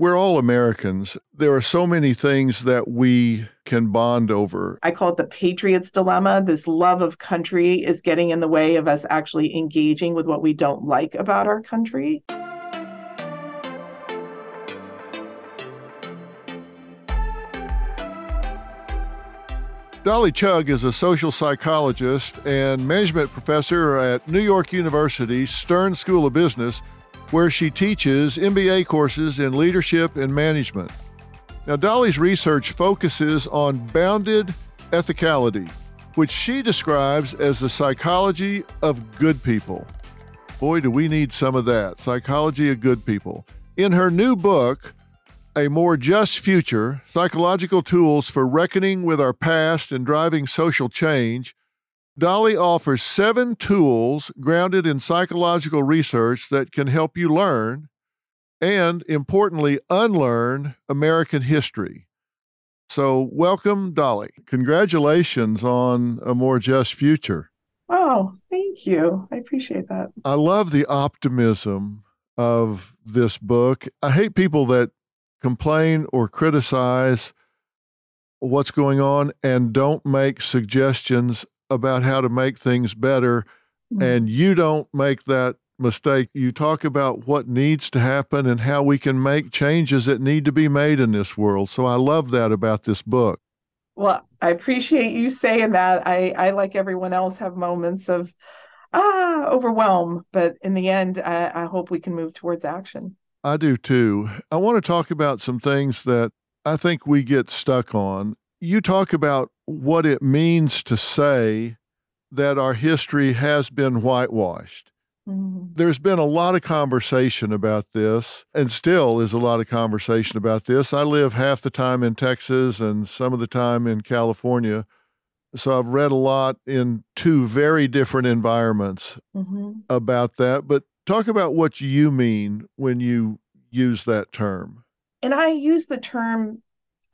We're all Americans. There are so many things that we can bond over. I call it the patriot's dilemma. This love of country is getting in the way of us actually engaging with what we don't like about our country. Dolly Chugh is a social psychologist and management professor at New York University Stern School of Business where she teaches MBA courses in leadership and management. Now, Dolly's research focuses on bounded ethicality, which she describes as the psychology of good people. Boy, do we need some of that psychology of good people. In her new book, A More Just Future Psychological Tools for Reckoning with Our Past and Driving Social Change, Dolly offers seven tools grounded in psychological research that can help you learn and, importantly, unlearn American history. So, welcome, Dolly. Congratulations on a more just future. Oh, thank you. I appreciate that. I love the optimism of this book. I hate people that complain or criticize what's going on and don't make suggestions about how to make things better mm-hmm. and you don't make that mistake. You talk about what needs to happen and how we can make changes that need to be made in this world. So I love that about this book. Well, I appreciate you saying that. I, I like everyone else, have moments of ah overwhelm, but in the end, I, I hope we can move towards action. I do too. I want to talk about some things that I think we get stuck on. You talk about what it means to say that our history has been whitewashed. Mm-hmm. There's been a lot of conversation about this, and still is a lot of conversation about this. I live half the time in Texas and some of the time in California. So I've read a lot in two very different environments mm-hmm. about that. But talk about what you mean when you use that term. And I use the term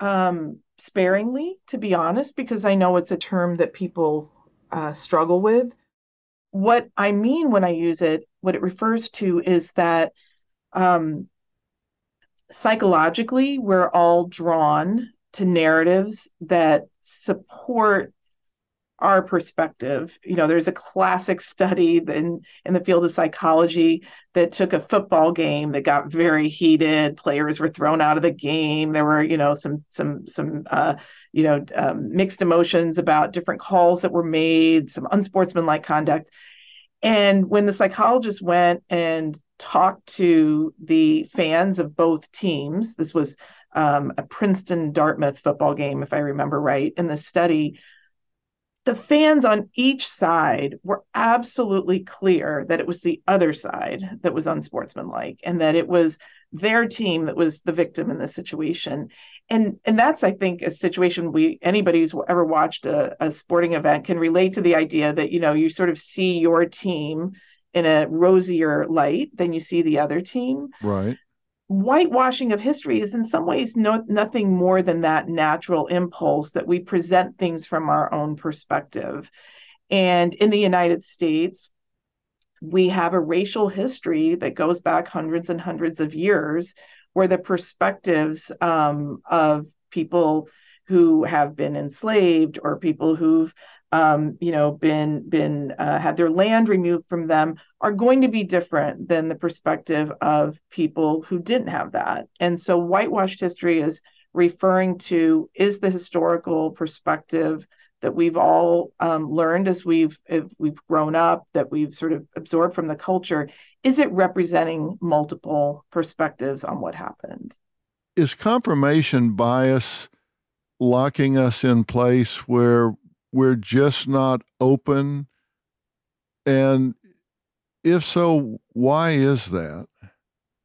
um, sparingly, to be honest, because I know it's a term that people uh, struggle with. What I mean when I use it, what it refers to is that um, psychologically, we're all drawn to narratives that support our perspective. You know, there's a classic study in in the field of psychology that took a football game that got very heated. Players were thrown out of the game. There were, you know, some some some uh, you know um, mixed emotions about different calls that were made, some unsportsmanlike conduct. And when the psychologist went and talked to the fans of both teams, this was um, a Princeton Dartmouth football game, if I remember right, in the study the fans on each side were absolutely clear that it was the other side that was unsportsmanlike and that it was their team that was the victim in this situation. And and that's i think a situation we anybody who's ever watched a, a sporting event can relate to the idea that you know you sort of see your team in a rosier light than you see the other team. Right whitewashing of history is in some ways no, nothing more than that natural impulse that we present things from our own perspective. And in the United States, we have a racial history that goes back hundreds and hundreds of years where the perspectives um, of people who have been enslaved or people who've um, you know, been been uh, had their land removed from them are going to be different than the perspective of people who didn't have that. And so, whitewashed history is referring to is the historical perspective that we've all um, learned as we've we've grown up, that we've sort of absorbed from the culture. Is it representing multiple perspectives on what happened? Is confirmation bias locking us in place where we're just not open? And if so, why is that?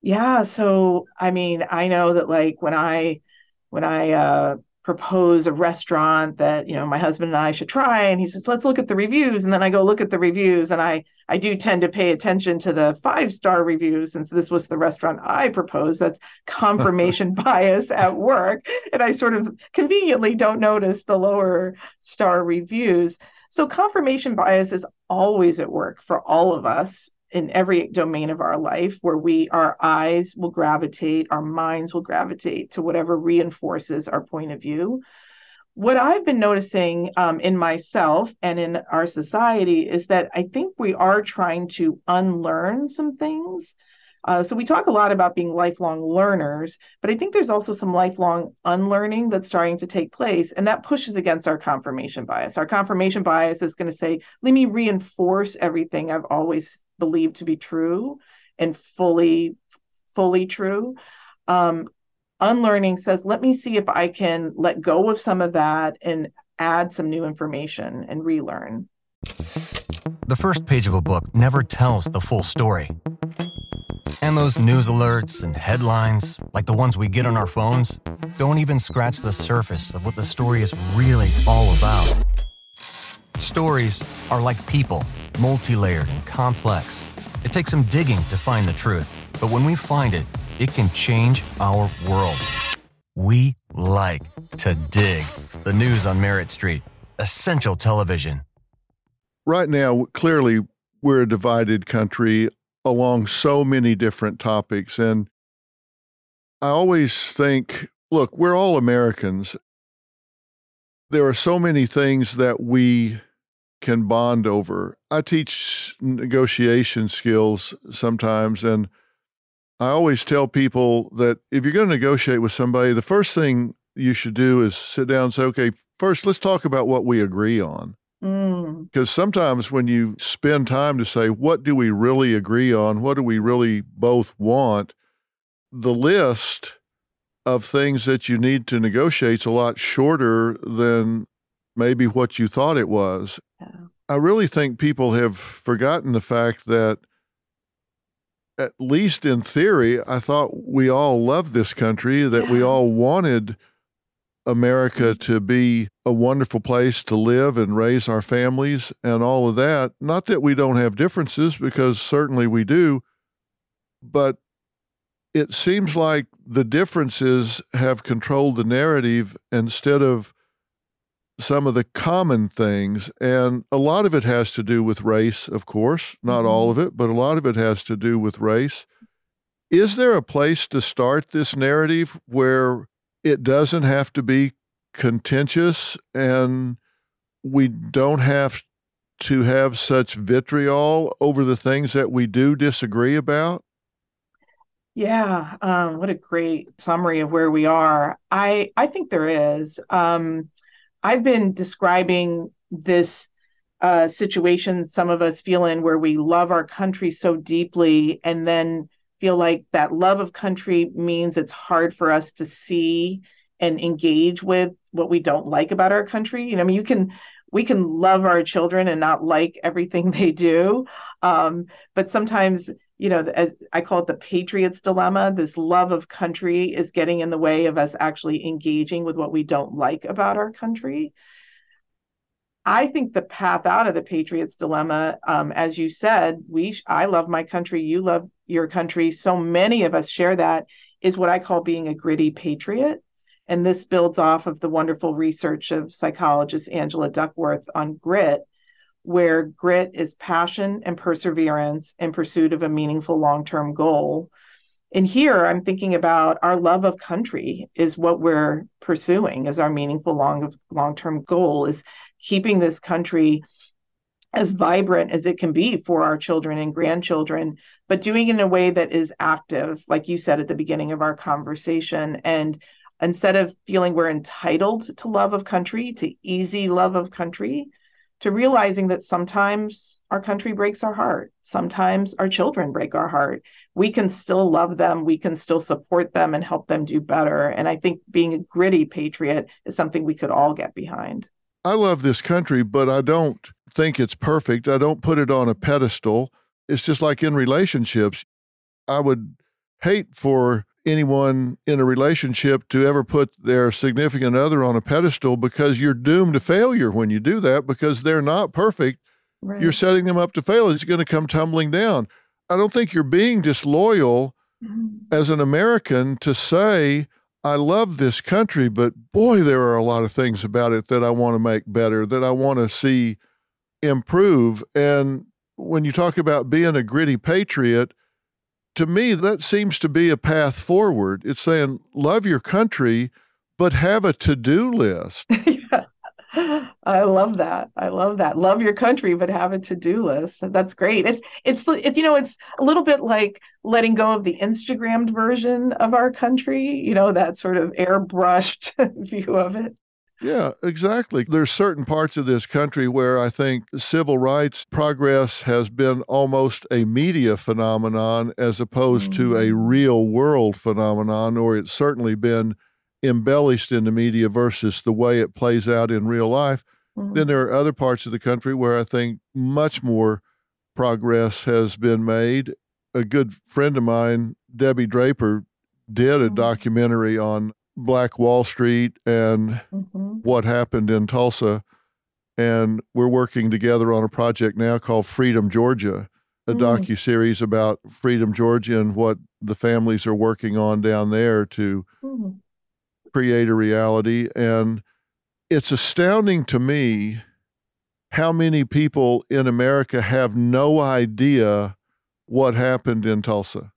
Yeah, so I mean, I know that like when I when I uh propose a restaurant that you know my husband and I should try and he says let's look at the reviews and then I go look at the reviews and I I do tend to pay attention to the five star reviews since this was the restaurant I proposed. That's confirmation bias at work and I sort of conveniently don't notice the lower star reviews. So confirmation bias is always at work for all of us in every domain of our life where we our eyes will gravitate our minds will gravitate to whatever reinforces our point of view what i've been noticing um, in myself and in our society is that i think we are trying to unlearn some things uh, so we talk a lot about being lifelong learners, but I think there's also some lifelong unlearning that's starting to take place, and that pushes against our confirmation bias. Our confirmation bias is going to say, "Let me reinforce everything I've always believed to be true and fully, fully true." Um, unlearning says, "Let me see if I can let go of some of that and add some new information and relearn." The first page of a book never tells the full story. And those news alerts and headlines, like the ones we get on our phones, don't even scratch the surface of what the story is really all about. Stories are like people, multi layered and complex. It takes some digging to find the truth, but when we find it, it can change our world. We like to dig. The news on Merit Street, essential television. Right now, clearly, we're a divided country along so many different topics. And I always think, look, we're all Americans. There are so many things that we can bond over. I teach negotiation skills sometimes, and I always tell people that if you're going to negotiate with somebody, the first thing you should do is sit down and say, okay, first, let's talk about what we agree on. Mm. Because sometimes when you spend time to say, what do we really agree on? What do we really both want? The list of things that you need to negotiate is a lot shorter than maybe what you thought it was. Yeah. I really think people have forgotten the fact that, at least in theory, I thought we all loved this country, that yeah. we all wanted America to be a wonderful place to live and raise our families and all of that. Not that we don't have differences, because certainly we do, but it seems like the differences have controlled the narrative instead of some of the common things. And a lot of it has to do with race, of course, not mm-hmm. all of it, but a lot of it has to do with race. Is there a place to start this narrative where it doesn't have to be contentious and we don't have to have such vitriol over the things that we do disagree about? Yeah, um, what a great summary of where we are. I I think there is. Um, I've been describing this uh, situation some of us feel in where we love our country so deeply, and then feel like that love of country means it's hard for us to see and engage with what we don't like about our country. You know, I mean, you can we can love our children and not like everything they do, um, but sometimes you know, as I call it the patriots dilemma. This love of country is getting in the way of us actually engaging with what we don't like about our country. I think the path out of the patriots dilemma, um, as you said, we I love my country, you love your country. So many of us share that. Is what I call being a gritty patriot. And this builds off of the wonderful research of psychologist Angela Duckworth on grit, where grit is passion and perseverance in pursuit of a meaningful long term goal. And here I'm thinking about our love of country is what we're pursuing as our meaningful long long term goal is keeping this country as vibrant as it can be for our children and grandchildren, but doing it in a way that is active, like you said at the beginning of our conversation, and instead of feeling we're entitled to love of country, to easy love of country, to realizing that sometimes our country breaks our heart. Sometimes our children break our heart. We can still love them. We can still support them and help them do better. And I think being a gritty patriot is something we could all get behind. I love this country, but I don't think it's perfect. I don't put it on a pedestal. It's just like in relationships. I would hate for anyone in a relationship to ever put their significant other on a pedestal because you're doomed to failure when you do that because they're not perfect. Right. You're setting them up to fail. It's going to come tumbling down. I don't think you're being disloyal mm-hmm. as an American to say, I love this country, but boy, there are a lot of things about it that I want to make better, that I want to see improve. And when you talk about being a gritty patriot, to me, that seems to be a path forward. It's saying, love your country, but have a to do list. I love that. I love that. Love your country, but have a to-do list. That's great. It's it's it, you know it's a little bit like letting go of the Instagrammed version of our country. You know that sort of airbrushed view of it. Yeah, exactly. There's certain parts of this country where I think civil rights progress has been almost a media phenomenon as opposed mm-hmm. to a mm. real world phenomenon, or it's certainly been embellished in the media versus the way it plays out in real life. Mm-hmm. Then there are other parts of the country where I think much more progress has been made. A good friend of mine, Debbie Draper, did a mm-hmm. documentary on Black Wall Street and mm-hmm. what happened in Tulsa. And we're working together on a project now called Freedom Georgia, a mm. docu series about Freedom Georgia and what the families are working on down there to mm. create a reality. And it's astounding to me how many people in America have no idea what happened in Tulsa.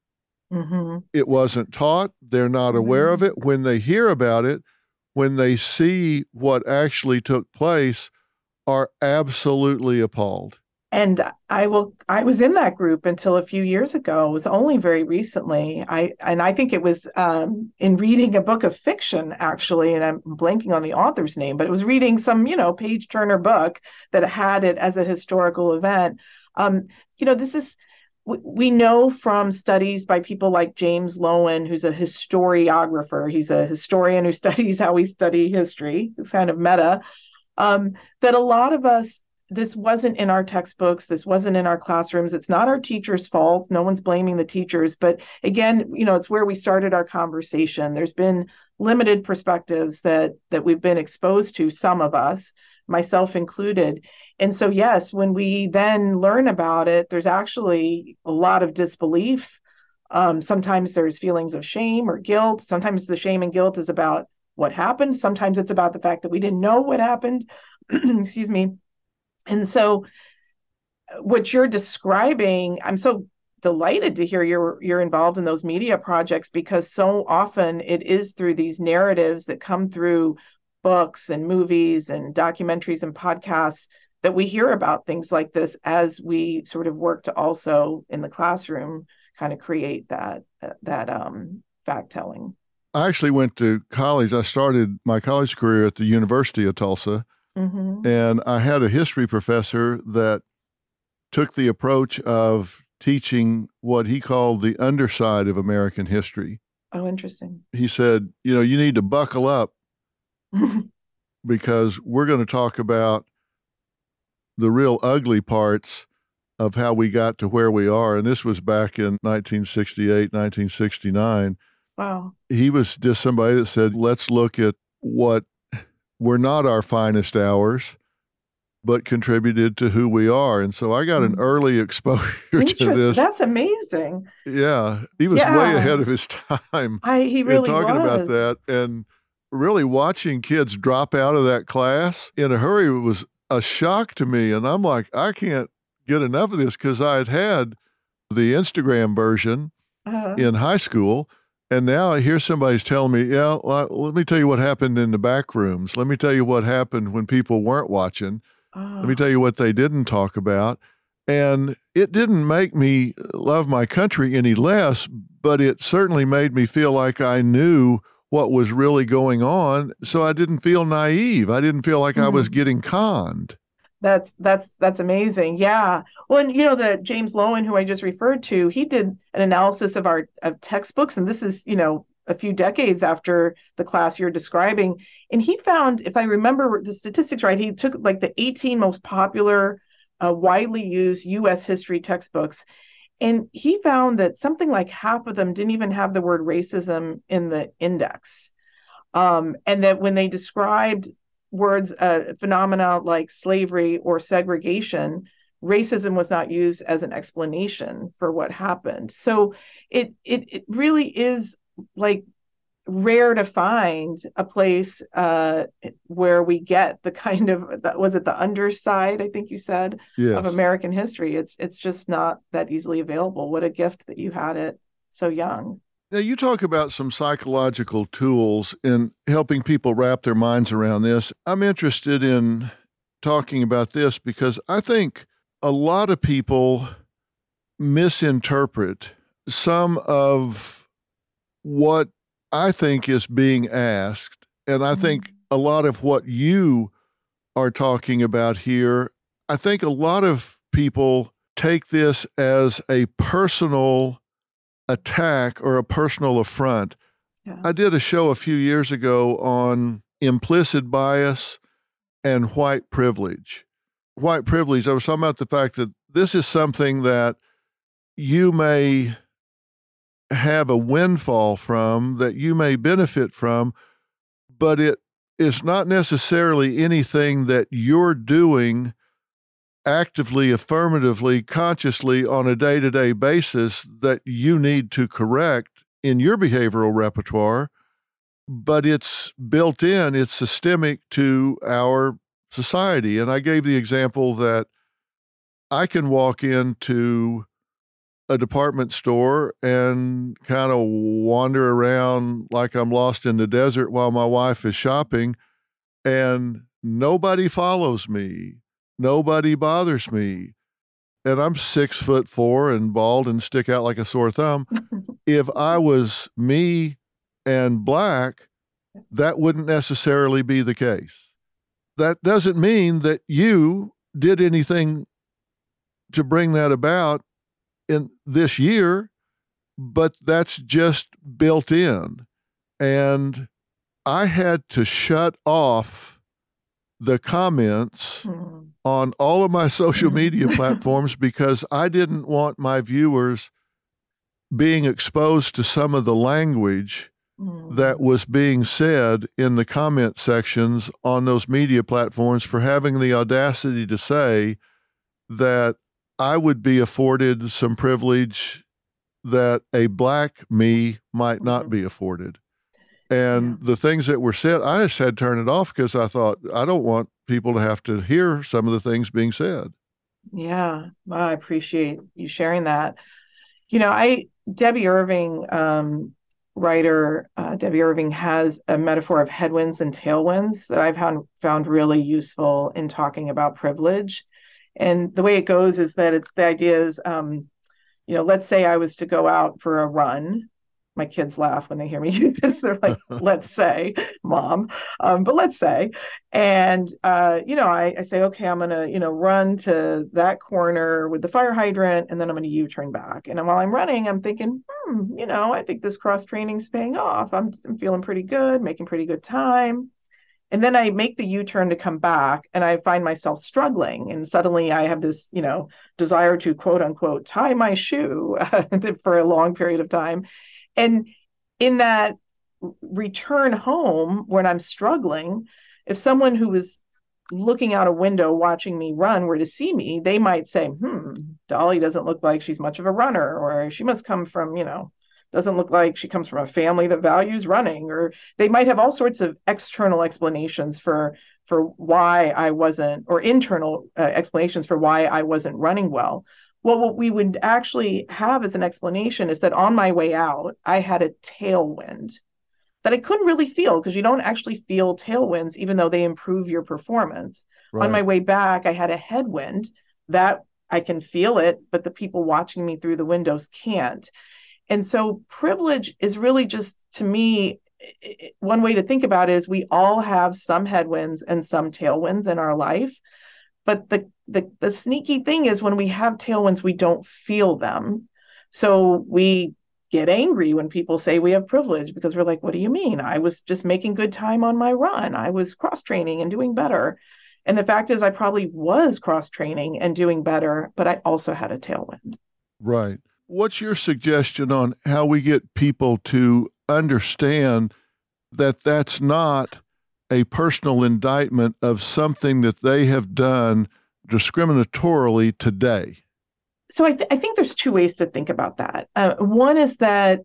Mm-hmm. It wasn't taught. They're not mm-hmm. aware of it. When they hear about it, when they see what actually took place, are absolutely appalled. And I will I was in that group until a few years ago. It was only very recently. I and I think it was um, in reading a book of fiction actually, and I'm blanking on the author's name, but it was reading some, you know, page turner book that had it as a historical event. Um, you know, this is we know from studies by people like James Loewen, who's a historiographer, he's a historian who studies how we study history, kind of meta, um, that a lot of us, this wasn't in our textbooks, this wasn't in our classrooms. It's not our teachers' fault. No one's blaming the teachers. But again, you know, it's where we started our conversation. There's been limited perspectives that that we've been exposed to, some of us, myself included. And so, yes, when we then learn about it, there's actually a lot of disbelief. Um, sometimes there's feelings of shame or guilt. Sometimes the shame and guilt is about what happened. Sometimes it's about the fact that we didn't know what happened. Excuse me. And so, what you're describing, I'm so delighted to hear you're you're involved in those media projects because so often it is through these narratives that come through books and movies and documentaries and podcasts that we hear about things like this as we sort of work to also in the classroom kind of create that that um, fact telling. I actually went to college. I started my college career at the University of Tulsa, mm-hmm. and I had a history professor that took the approach of teaching what he called the underside of American history. Oh, interesting. He said, you know, you need to buckle up because we're going to talk about the real ugly parts of how we got to where we are. And this was back in 1968, 1969. Wow. He was just somebody that said, let's look at what were not our finest hours, but contributed to who we are. And so I got an mm. early exposure to this. That's amazing. Yeah. He was yeah. way ahead of his time. I, he really was. talking was. about that. And really watching kids drop out of that class in a hurry was a shock to me. And I'm like, I can't get enough of this because I had had the Instagram version uh-huh. in high school. And now I hear somebody's telling me, yeah, well, let me tell you what happened in the back rooms. Let me tell you what happened when people weren't watching. Let me tell you what they didn't talk about. And it didn't make me love my country any less, but it certainly made me feel like I knew what was really going on so i didn't feel naive. I didn't feel like mm-hmm. i was mm-hmm. getting conned. That's that's that's amazing. Yeah. Well and you know the james loewen who i just referred to he did an analysis of our of textbooks and this is you know a few decades after the class you're describing. And he found if i remember the statistics right he took like the 18 most popular uh, widely used us history textbooks and he found that something like half of them didn't even have the word racism in the index. Um, and that when they described words, uh, phenomena like slavery or segregation, racism was not used as an explanation for what happened. So it it, it really is like rare to find a place uh, where we get the kind of that was it the underside I think you said yes. of American history. It's it's just not that easily available. What a gift that you had it so young. Now you talk about some psychological tools in helping people wrap their minds around this. I'm interested in talking about this because I think a lot of people misinterpret some of what I think is being asked, and I think mm-hmm. a lot of what you are talking about here, I think a lot of people take this as a personal attack or a personal affront. Yeah. I did a show a few years ago on implicit bias and white privilege. White privilege, I was talking about the fact that this is something that you may have a windfall from, that you may benefit from, but it is not necessarily anything that you're doing actively, affirmatively, consciously on a day to day basis that you need to correct in your behavioral repertoire, but it's built in, it's systemic to our society. And I gave the example that I can walk into a department store and kind of wander around like I'm lost in the desert while my wife is shopping, and nobody follows me. Nobody bothers me. And I'm six foot four and bald and stick out like a sore thumb. if I was me and black, that wouldn't necessarily be the case. That doesn't mean that you did anything to bring that about in this year, but that's just built in. And I had to shut off the comments mm. on all of my social media platforms because I didn't want my viewers being exposed to some of the language mm. that was being said in the comment sections on those media platforms for having the audacity to say that I would be afforded some privilege that a black me might not mm-hmm. be afforded. And yeah. the things that were said, I just had to turn it off because I thought, I don't want people to have to hear some of the things being said. Yeah. Well, I appreciate you sharing that. You know, I, Debby Irving, um, writer, uh, Debby Irving has a metaphor of headwinds and tailwinds that I've found, found really useful in talking about privilege. And the way it goes is that it's the idea is, um, you know, let's say I was to go out for a run. My kids laugh when they hear me use this. They're like, let's say, mom, um, but let's say. And, uh, you know, I, I say, okay, I'm going to, you know, run to that corner with the fire hydrant and then I'm going to U turn back. And while I'm running, I'm thinking, hmm, you know, I think this cross training is paying off. I'm, I'm feeling pretty good, making pretty good time. And then I make the U turn to come back and I find myself struggling. And suddenly I have this, you know, desire to quote unquote tie my shoe for a long period of time. And in that return home when I'm struggling, if someone who was looking out a window watching me run were to see me, they might say, hmm, Dolly doesn't look like she's much of a runner, or she must come from, you know, doesn't look like she comes from a family that values running or they might have all sorts of external explanations for for why I wasn't or internal uh, explanations for why I wasn't running well. Well what we would actually have as an explanation is that on my way out I had a tailwind that I couldn't really feel because you don't actually feel tailwinds even though they improve your performance. Right. on my way back I had a headwind that I can feel it but the people watching me through the windows can't and so privilege is really just to me one way to think about it is we all have some headwinds and some tailwinds in our life. But the the, the sneaky thing is when we have tailwinds, we don't feel them. So we get angry when people say we have privilege because we're like, what do you mean? I was just making good time on my run. I was cross training and doing better. And the fact is, I probably was cross training and doing better, but I also had a tailwind. Right. What's your suggestion on how we get people to understand that that's not a personal indictment of something that they have done discriminatorily today? So I, th- I think there's two ways to think about that. Uh, one is that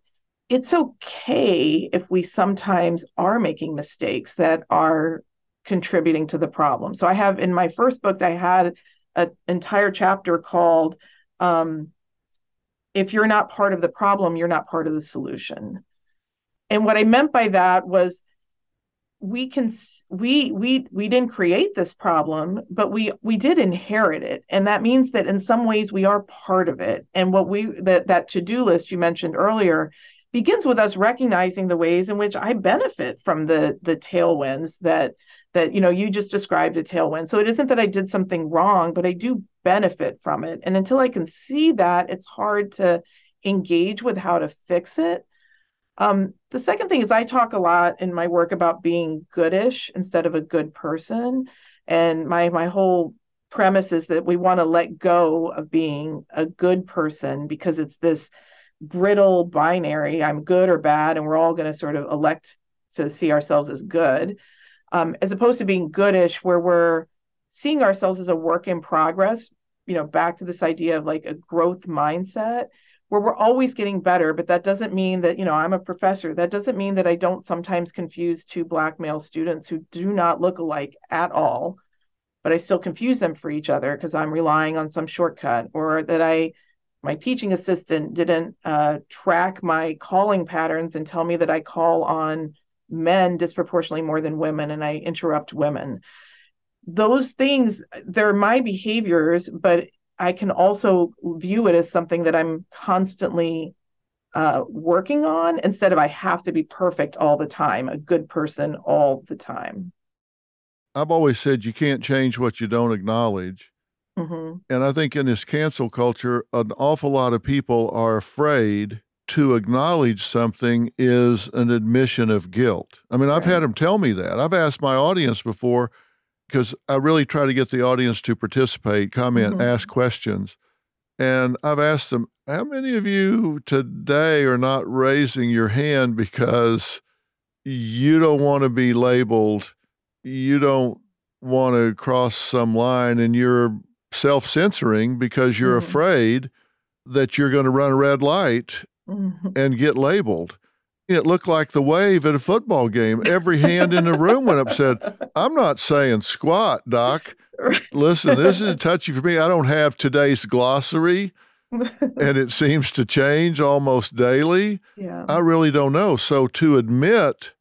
it's okay if we sometimes are making mistakes that are contributing to the problem. So I have in my first book, I had an entire chapter called um, If You're Not Part of the Problem, You're Not Part of the Solution. And what I meant by that was we can we we we didn't create this problem but we we did inherit it. And that means that in some ways we are part of it. And what we that that to-do list you mentioned earlier begins with us recognizing the ways in which i benefit from the the tailwinds that that you know you just described a tailwind. So it isn't that i did something wrong but i do benefit from it and until i can see that it's hard to engage with how to fix it um, the second thing is I talk a lot in my work about being goodish instead of a good person. And my my whole premise is that we want to let go of being a good person because it's this brittle binary i'm good or bad and we're all going to sort of elect to see ourselves as good um, as opposed to being goodish where we're seeing ourselves as a work in progress you know back to this idea of like a growth mindset where we're always getting better but that doesn't mean that you know i'm a professor. That doesn't mean that i don't sometimes confuse two black male students who do not look alike at all but i still confuse them for each other because i'm relying on some shortcut or that i my teaching assistant didn't uh, track my calling patterns and tell me that i call on men disproportionately more than women and i interrupt women those things they're my behaviors but I can also view it as something that I'm constantly uh, working on instead of I have to be perfect all the time, a good person all the time. I've always said you can't change what you don't acknowledge. Mm-hmm. And I think in this cancel culture, an awful lot of people are afraid to acknowledge something is an admission of guilt. I mean, I've right. had them tell me that. I've asked my audience before, because I really try to get the audience to participate, comment, mm-hmm. ask questions. And I've asked them, how many of you today are not raising your hand because you don't want to be labeled, you don't want to cross some line, and you're self censoring because you're mm-hmm. afraid that you're going to run a red light mm-hmm. and get labeled? It looked like the wave at a football game. Every hand in the room went up said, I'm not saying squat, Doc. Listen, this is touchy for me. I don't have today's glossary and it seems to change almost daily. Yeah. I really don't know. So to admit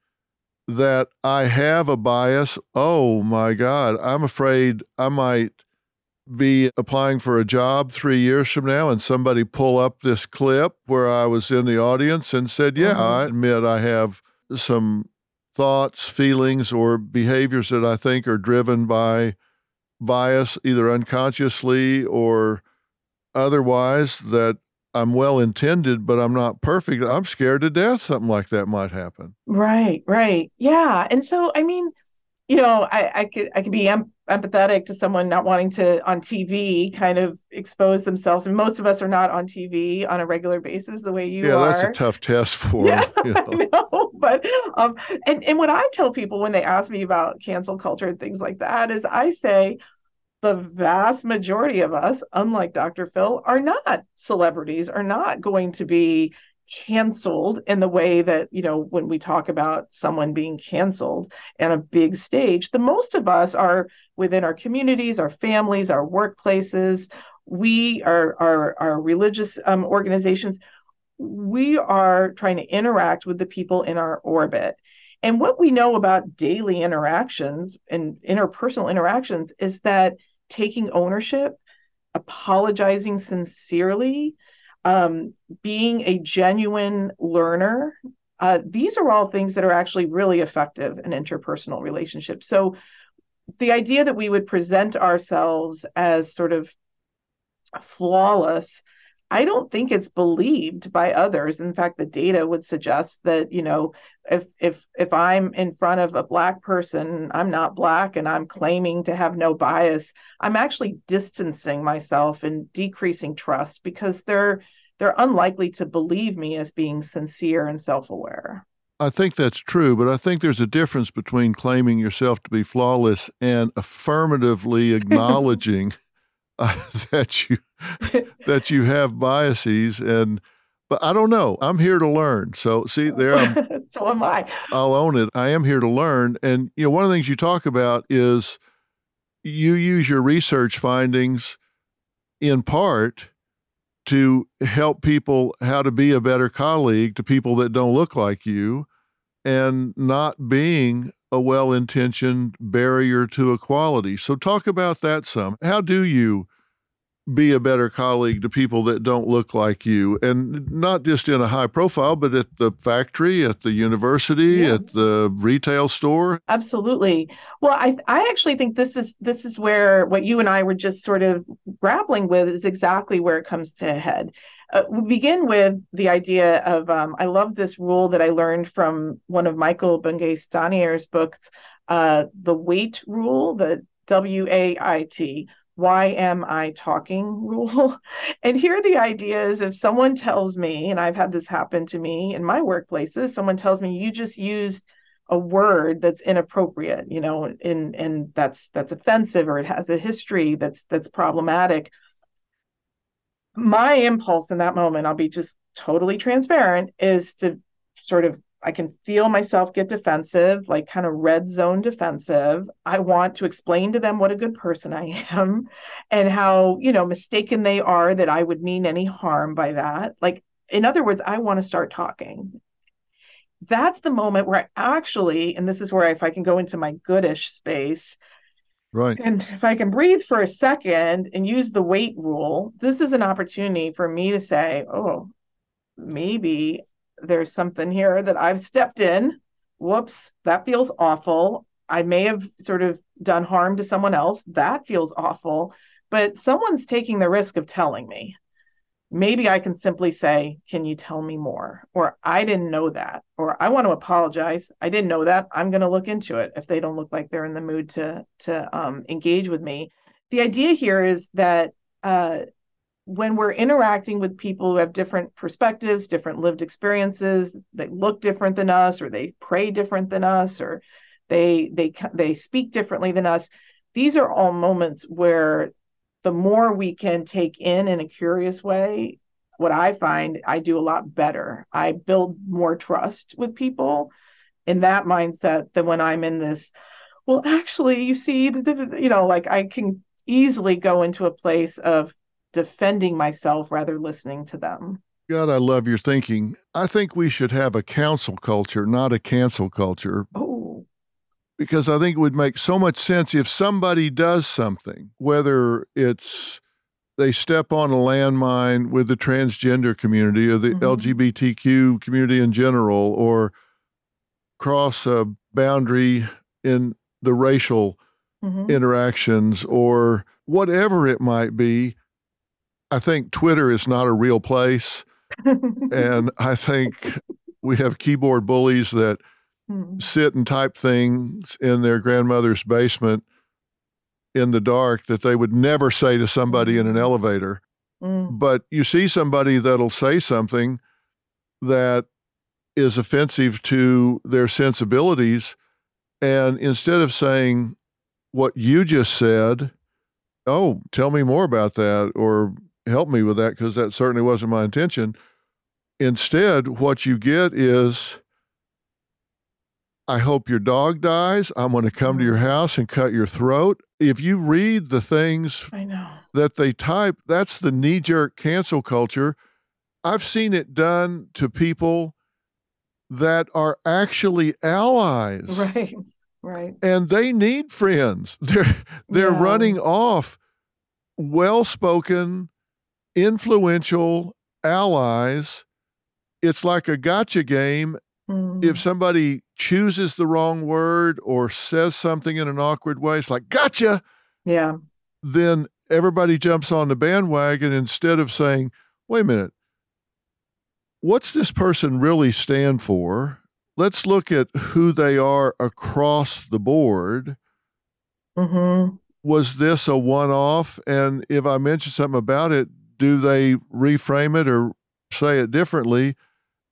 that I have a bias, oh my God, I'm afraid I might be applying for a job three years from now and somebody pull up this clip where I was in the audience and said, Yeah, mm-hmm. I admit I have some thoughts, feelings, or behaviors that I think are driven by bias, either unconsciously or otherwise, that I'm well intended, but I'm not perfect. I'm scared to death something like that might happen. Right, right. Yeah. And so, I mean, you know, I, I could I could be em- empathetic to someone not wanting to on TV kind of expose themselves. And most of us are not on TV on a regular basis the way you yeah, are. Yeah, that's a tough test for yeah, you know. I know. But um, and and what I tell people when they ask me about cancel culture and things like that is I say the vast majority of us, unlike Dr. Phil, are not celebrities, are not going to be canceled in the way that you know when we talk about someone being canceled on a big stage the most of us are within our communities our families our workplaces we are our, our religious um, organizations we are trying to interact with the people in our orbit and what we know about daily interactions and interpersonal interactions is that taking ownership apologizing sincerely um, being a genuine learner. Uh, these are all things that are actually really effective in interpersonal relationships. So, the idea that we would present ourselves as sort of flawless I don't think it's believed by others. In fact, the data would suggest that, you know, if if if I'm in front of a black person, I'm not black and I'm claiming to have no bias, I'm actually distancing myself and decreasing trust because they're they're unlikely to believe me as being sincere and self-aware. I think that's true, but I think there's a difference between claiming yourself to be flawless and affirmatively acknowledging uh, that you that you have biases and But I don't know. I'm here to learn. So see there I'm, so am I. I'll own it. I am here to learn. And you know, one of the things you talk about is you use your research findings in part to help people how to be a better colleague to people that don't look like you and not being a well intentioned barrier to equality. So, talk about that some. How do you be a better colleague to people that don't look like you. And not just in a high profile but at the factory at the university yeah. at the retail store. Absolutely. Well i i actually think this is this is where what you and i were just sort of grappling with is exactly where it comes to a head. Uh, we begin with the idea of um, i love this rule that i learned from one of michael bungay stanier's books uh, the wait rule the w-a-i-t why am I talking rule. and here the idea is if someone tells me, and I've had this happen to me in my workplaces, someone tells me you just used a word that's inappropriate, you know, and and that's that's offensive or it has a history that's that's problematic. My impulse in that moment, I'll be just totally transparent, is to sort of I can feel myself get defensive, like kind of red zone defensive. I want to explain to them what a good person I am and how, you know, mistaken they are that I would mean any harm by that. Like, in other words, I want to start talking. That's the moment where I actually, and this is where if I can go into my goodish space, Right. And if I can breathe for a second and use the wait rule, this is an opportunity for me to say, oh, maybe there's something here that I've stepped in. Whoops, that feels awful. I may have sort of done harm to someone else. That feels awful. But someone's taking the risk of telling me. Maybe I can simply say, Can you tell me more? Or I didn't know that. Or I want to apologize. I didn't know that. I'm going to look into it if they don't look like they're in the mood to, to um, engage with me. The idea here is that uh, when we're interacting with people who have different perspectives, different lived experiences, they look different than us, or they pray different than us, or they they they speak differently than us. These are all moments where the more we can take in in a curious way, what I find I do a lot better. I build more trust with people in that mindset than when I'm in this. Well, actually, you see, you know, like I can easily go into a place of defending myself rather listening to them. God, I love your thinking. I think we should have a council culture, not a cancel culture. Oh. Because I think it would make so much sense if somebody does something, whether it's they step on a landmine with the transgender community or the mm-hmm. LGBTQ community in general, or cross a boundary in the racial mm-hmm. interactions, or whatever it might be I think Twitter is not a real place. and I think we have keyboard bullies that hmm. sit and type things in their grandmother's basement in the dark that they would never say to somebody in an mm. elevator. Mm. But you see somebody that'll say something that is offensive to their sensibilities. And instead of saying what you just said, oh, tell me more about that, or help me with that because that certainly wasn't my intention. Instead, what you get is I hope your dog dies. I'm going to come to your mm-hmm. house and cut your throat. If you read the things that they type, that's the knee jerk cancel culture. I've seen it done to people that are actually allies. Right. Right. And they need friends. They're they're yeah. running off well-spoken influential allies. It's like a gotcha game. Mm. If somebody chooses the wrong word or says something in an awkward way, it's like, gotcha. Yeah. Then everybody jumps on the bandwagon instead of saying, wait a minute, what's this person really stand for? Let's look at who they are across the board. Mm-hmm. Was this a one off? And if I mention something about it, do they reframe it or say it differently?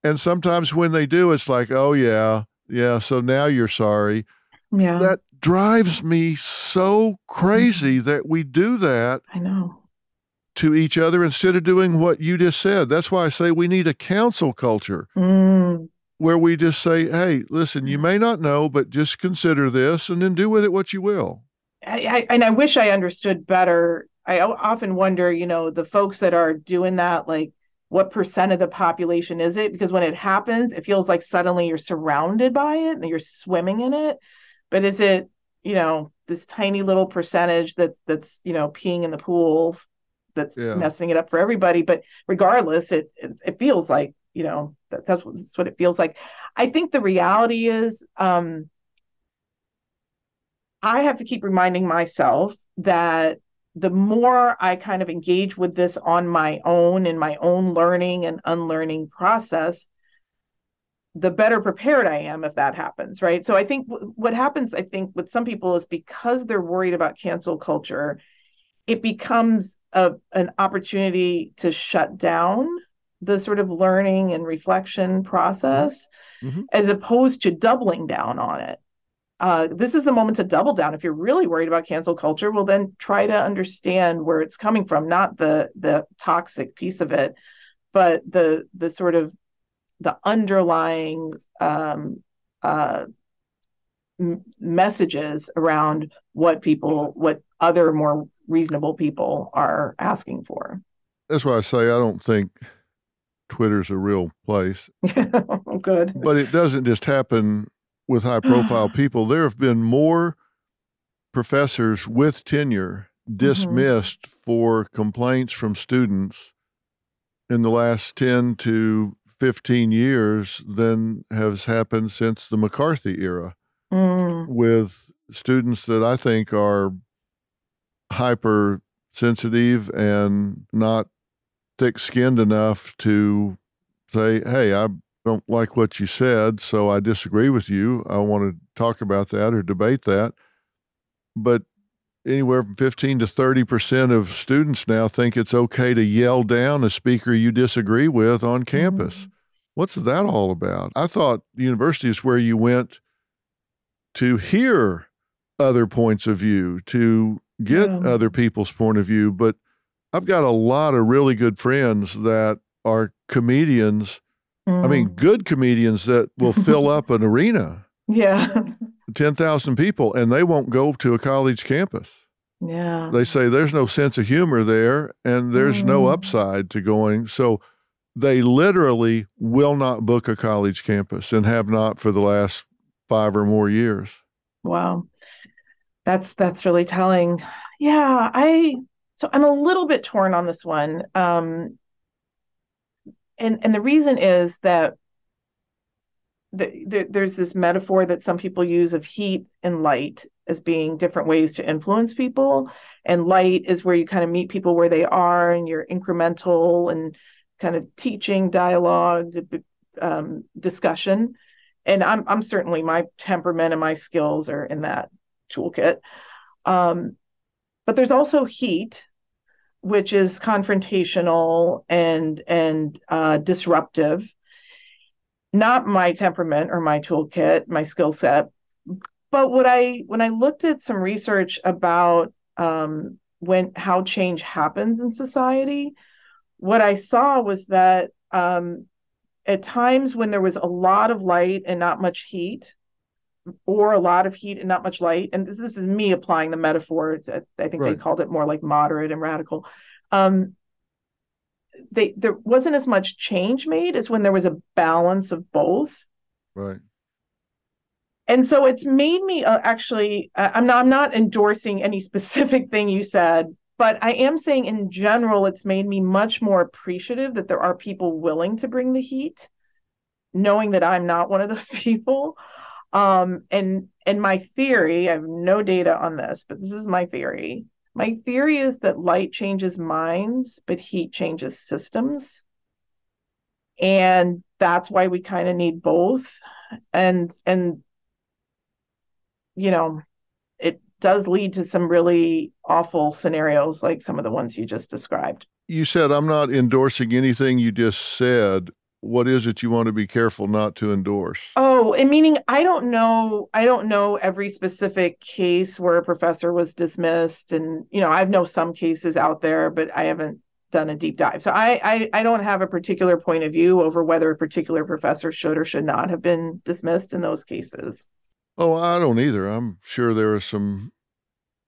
And sometimes when they do, it's like, oh, yeah, yeah, so now you're sorry. Yeah. That drives me so crazy mm-hmm. that we do that. I know. to each other instead of doing what you just said. That's why I say we need a council culture mm. where we just say, hey, listen, you may not know, but just consider this and then do with it what you will. I, I, and I wish I understood better. I often wonder, you know, the folks that are doing that, like, what percent of the population is it? Because when it happens, it feels like suddenly you're surrounded by it and you're swimming in it. But is it, you know, this tiny little percentage that's that's you know peeing in the pool that's yeah. messing it up for everybody? But regardless, it it, it feels like you know that, that's, what, that's what it feels like. I think the reality is. um I have to keep reminding myself that the more I kind of engage with this on my own in my own learning and unlearning process, the better prepared I am if that happens, right? So I think w- what happens, I think, with some people is because they're worried about cancel culture, it becomes a, an opportunity to shut down the sort of learning and reflection process mm-hmm. as opposed to doubling down on it uh, this is the moment to double down. If you're really worried about cancel culture, well, then try to understand where it's coming from, not the the toxic piece of it, but the the sort of the underlying um, uh, m- messages around what people, what other more reasonable people are asking for. That's why I say I don't think Twitter's a real place. Good. But it doesn't just happen with high profile people, there have been more professors with tenure mm-hmm. dismissed mm-hmm. for complaints from students in the last 10 to 15 years than has happened since the McCarthy era mm. with students that I think are hypersensitive and not thick skinned enough to say, hey, I don't like what you said, so I disagree with you. I want to talk about that or debate that. But anywhere from 15 to 30% of students now think it's okay to yell down a speaker you disagree with on campus. Mm-hmm. What's that all about? I thought university is where you went to hear other points of view, to get yeah. other people's point of view. But I've got a lot of really good friends that are comedians Mm. I mean, mm. good comedians that will fill up an arena. Yeah. 10,000 people, and they won't go to a college campus. Yeah. They say there's no sense of humor there and there's mm. no upside to going. So they literally will not book a college campus and have not for the last five or more years. Wow. That's that's really telling. Yeah, I so I'm a little bit torn on this one. Um and and the reason is that the, the, there's this metaphor that some people use of heat and light as being different ways to influence people. And light is where you kind of meet people where they are and you're incremental and kind of teaching dialogue um, discussion. And I'm, I'm certainly my temperament and my skills are in that toolkit. Um, but there's also heat which is confrontational and and uh, disruptive. Not my temperament or my toolkit, my skill set. But what I when I looked at some research about um, when how change happens in society, what I saw was that um, at times when there was a lot of light and not much heat, or a lot of heat and not much light. And this, this is me applying the metaphor. It's, I think right. they called it more like moderate and radical. Um, they there wasn't as much change made as when there was a balance of both. Right. And so it's made me uh, actually. Uh, I'm not. I'm not endorsing any specific thing you said, but I am saying in general, it's made me much more appreciative that there are people willing to bring the heat, knowing that I'm not one of those people. Um, and and my theory, I have no data on this, but this is my theory. My theory is that light changes minds, but heat changes systems. And that's why we kind of need both. And and you know, it does lead to some really awful scenarios like some of the ones you just described. You said I'm not endorsing anything you just said what is it you want to be careful not to endorse? Oh, and meaning I don't know I don't know every specific case where a professor was dismissed and you know, I've know some cases out there, but I haven't done a deep dive. So I, I I don't have a particular point of view over whether a particular professor should or should not have been dismissed in those cases. Oh, I don't either. I'm sure there are some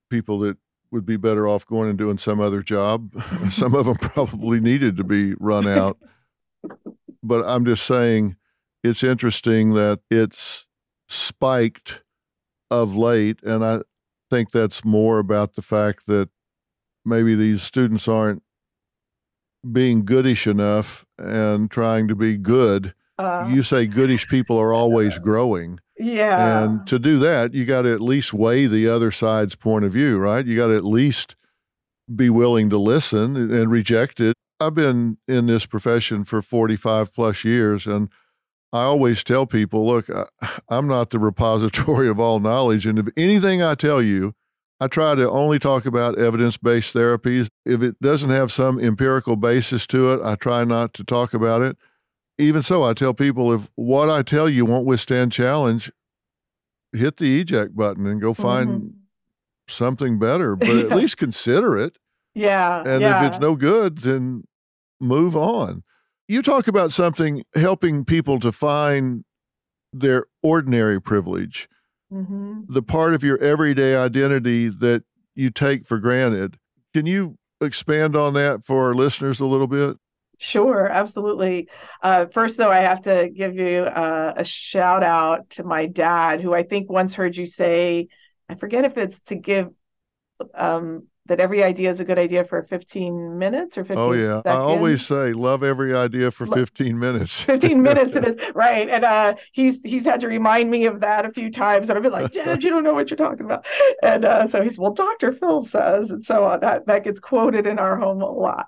people that would be better off going and doing some other job. some of them probably needed to be run out. but I'm just saying it's interesting that it's spiked of late. And I think that's more about the fact that maybe these students aren't being goodish enough and trying to be good. Uh, you say goodish people are always growing. Yeah. And to do that, you got to at least weigh the other side's point of view, right? You got to at least be willing to listen and reject it. I've been in this profession for 45 plus years, and I always tell people look, I, am not the repository of all knowledge. And if anything I tell you, I try to only talk about evidence based therapies. If it doesn't have some empirical basis to it, I try not to talk about it even so, I tell people if what I tell you won't withstand challenge, hit the eject button and go find mm-hmm. something better, but at least consider it. Yeah. And yeah. if it's no good, then move on. You talk about something helping people to find their ordinary privilege, mm-hmm. the part of your everyday identity that you take for granted. Can you expand on that for our listeners a little bit? Sure, absolutely. Uh, first, though, I have to give you uh, a shout out to my dad, who I think once heard you say, I forget if it's to give um, that every idea is a good idea for 15 minutes or 15 oh yeah. Seconds. i always say love every idea for 15 minutes. 15 minutes it is right and uh, he's he's had to remind me of that a few times and i've been like dad you don't know what you're talking about. And uh, so he's well dr phil says and so on. That that gets quoted in our home a lot.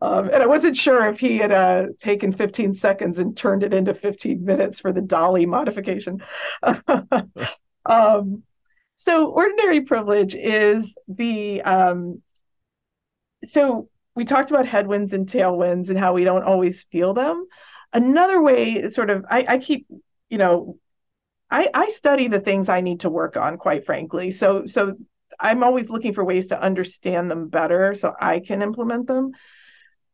Um, and i wasn't sure if he had uh, taken 15 seconds and turned it into 15 minutes for the dolly modification. Um, so ordinary privilege is the um, so we talked about headwinds and tailwinds and how we don't always feel them. Another way, sort of, I, I keep, you know, I, I study the things I need to work on, quite frankly. So so I'm always looking for ways to understand them better so I can implement them.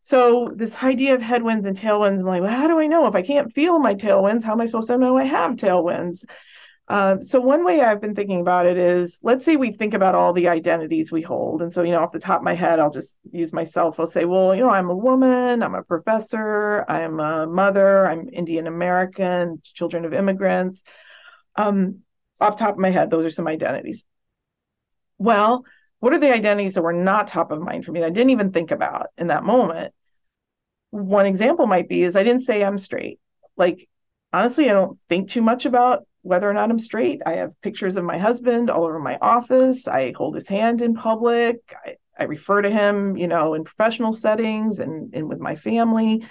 So this idea of headwinds and tailwinds, I'm like, well, how do I know if I can't feel my tailwinds? How am I supposed to know I have tailwinds? Um, so one way I've been thinking about it is, let's say we think about all the identities we hold, and so you know, off the top of my head, I'll just use myself. I'll say, well, you know, I'm a woman, I'm a professor, I'm a mother, I'm Indian American, children of immigrants. Um, off top of my head, those are some identities. Well, what are the identities that were not top of mind for me that I didn't even think about in that moment? One example might be is I didn't say I'm straight. Like honestly, I don't think too much about whether or not I'm straight. I have pictures of my husband all over my office. I hold his hand in public. I, I refer to him, you know, in professional settings and, and with my family.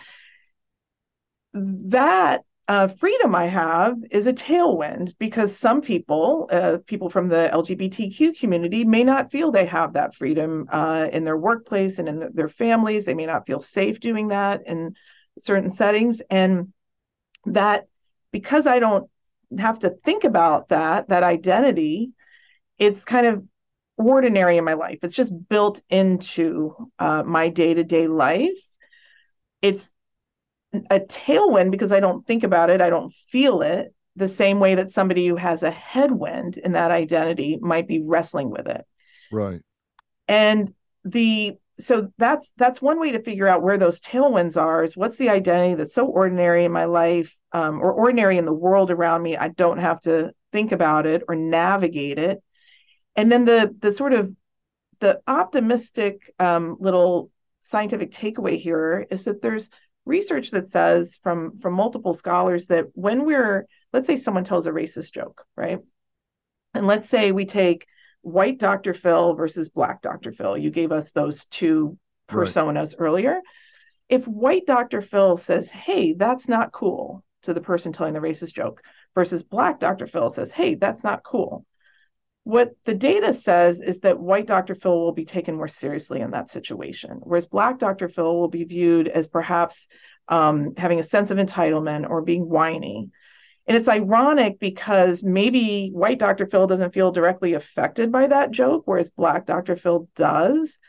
That uh, freedom I have is a tailwind because some people, uh, people from the LGBTQ community, may not feel they have that freedom uh, in their workplace and in their families. They may not feel safe doing that in certain settings. And that because I don't have to think about that that identity it's kind of ordinary in my life. It's just built into uh, my day-to-day life. It's a tailwind because i don't think about it i don't feel it the same way that somebody who has a headwind in that identity might be wrestling with it. Right. And the so that's that's one way to figure out where those tailwinds are is what's the identity that's so ordinary in my life um, or ordinary in the world around me. I don't have to think about it or navigate it. And then the the sort of the optimistic um, little scientific takeaway here is that there's research that says from from multiple scholars that when we're let's say someone tells a racist joke right? And let's say we take white Dr. Phil versus black Dr. Phil. You gave us those two personas right. earlier. If white Dr. Phil says, hey, that's not cool to the person telling the racist joke, versus black Dr. Phil says, hey, that's not cool. What the data says is that white Dr. Phil will be taken more seriously in that situation, whereas black Dr. Phil will be viewed as perhaps um, having a sense of entitlement or being whiny. And it's ironic because maybe white Dr. Phil doesn't feel directly affected by that joke, whereas black Dr. Phil does.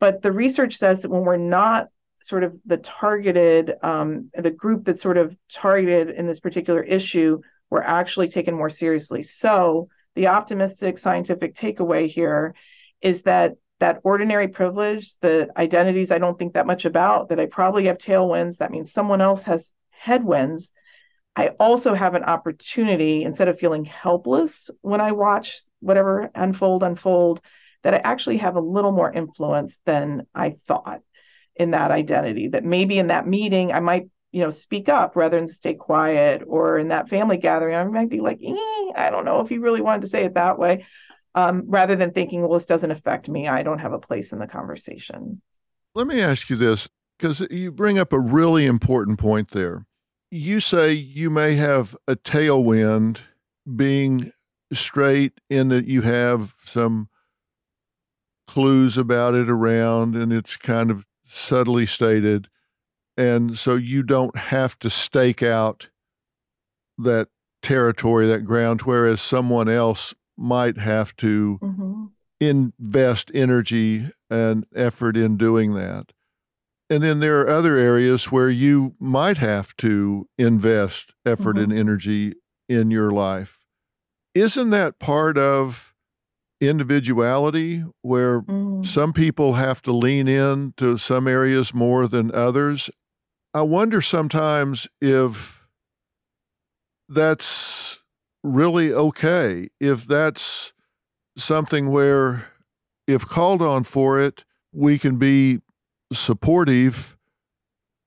But the research says that when we're not sort of the targeted, um, the group that's sort of targeted in this particular issue, we're actually taken more seriously. So the optimistic scientific takeaway here is that that ordinary privilege, the identities I don't think that much about, that I probably have tailwinds, that means someone else has headwinds. I also have an opportunity, instead of feeling helpless when I watch whatever unfold, unfold, that I actually have a little more influence than I thought in that identity. That maybe in that meeting, I might, you know, speak up rather than stay quiet, or in that family gathering, I might be like, eh, I don't know if you really wanted to say it that way um, rather than thinking, well, this doesn't affect me. I don't have a place in the conversation. Let me ask you this because you bring up a really important point there. You say you may have a tailwind being straight in that you have some clues about it around and it's kind of subtly stated. And so you don't have to stake out that territory, that ground, whereas someone else might have to mm-hmm. invest energy and effort in doing that. And then there are other areas where you might have to invest effort mm-hmm. and energy in your life. Isn't that part of individuality where mm. some people have to lean in to some areas more than others? I wonder sometimes if that's really okay if that's something where, if called on for it, we can be supportive.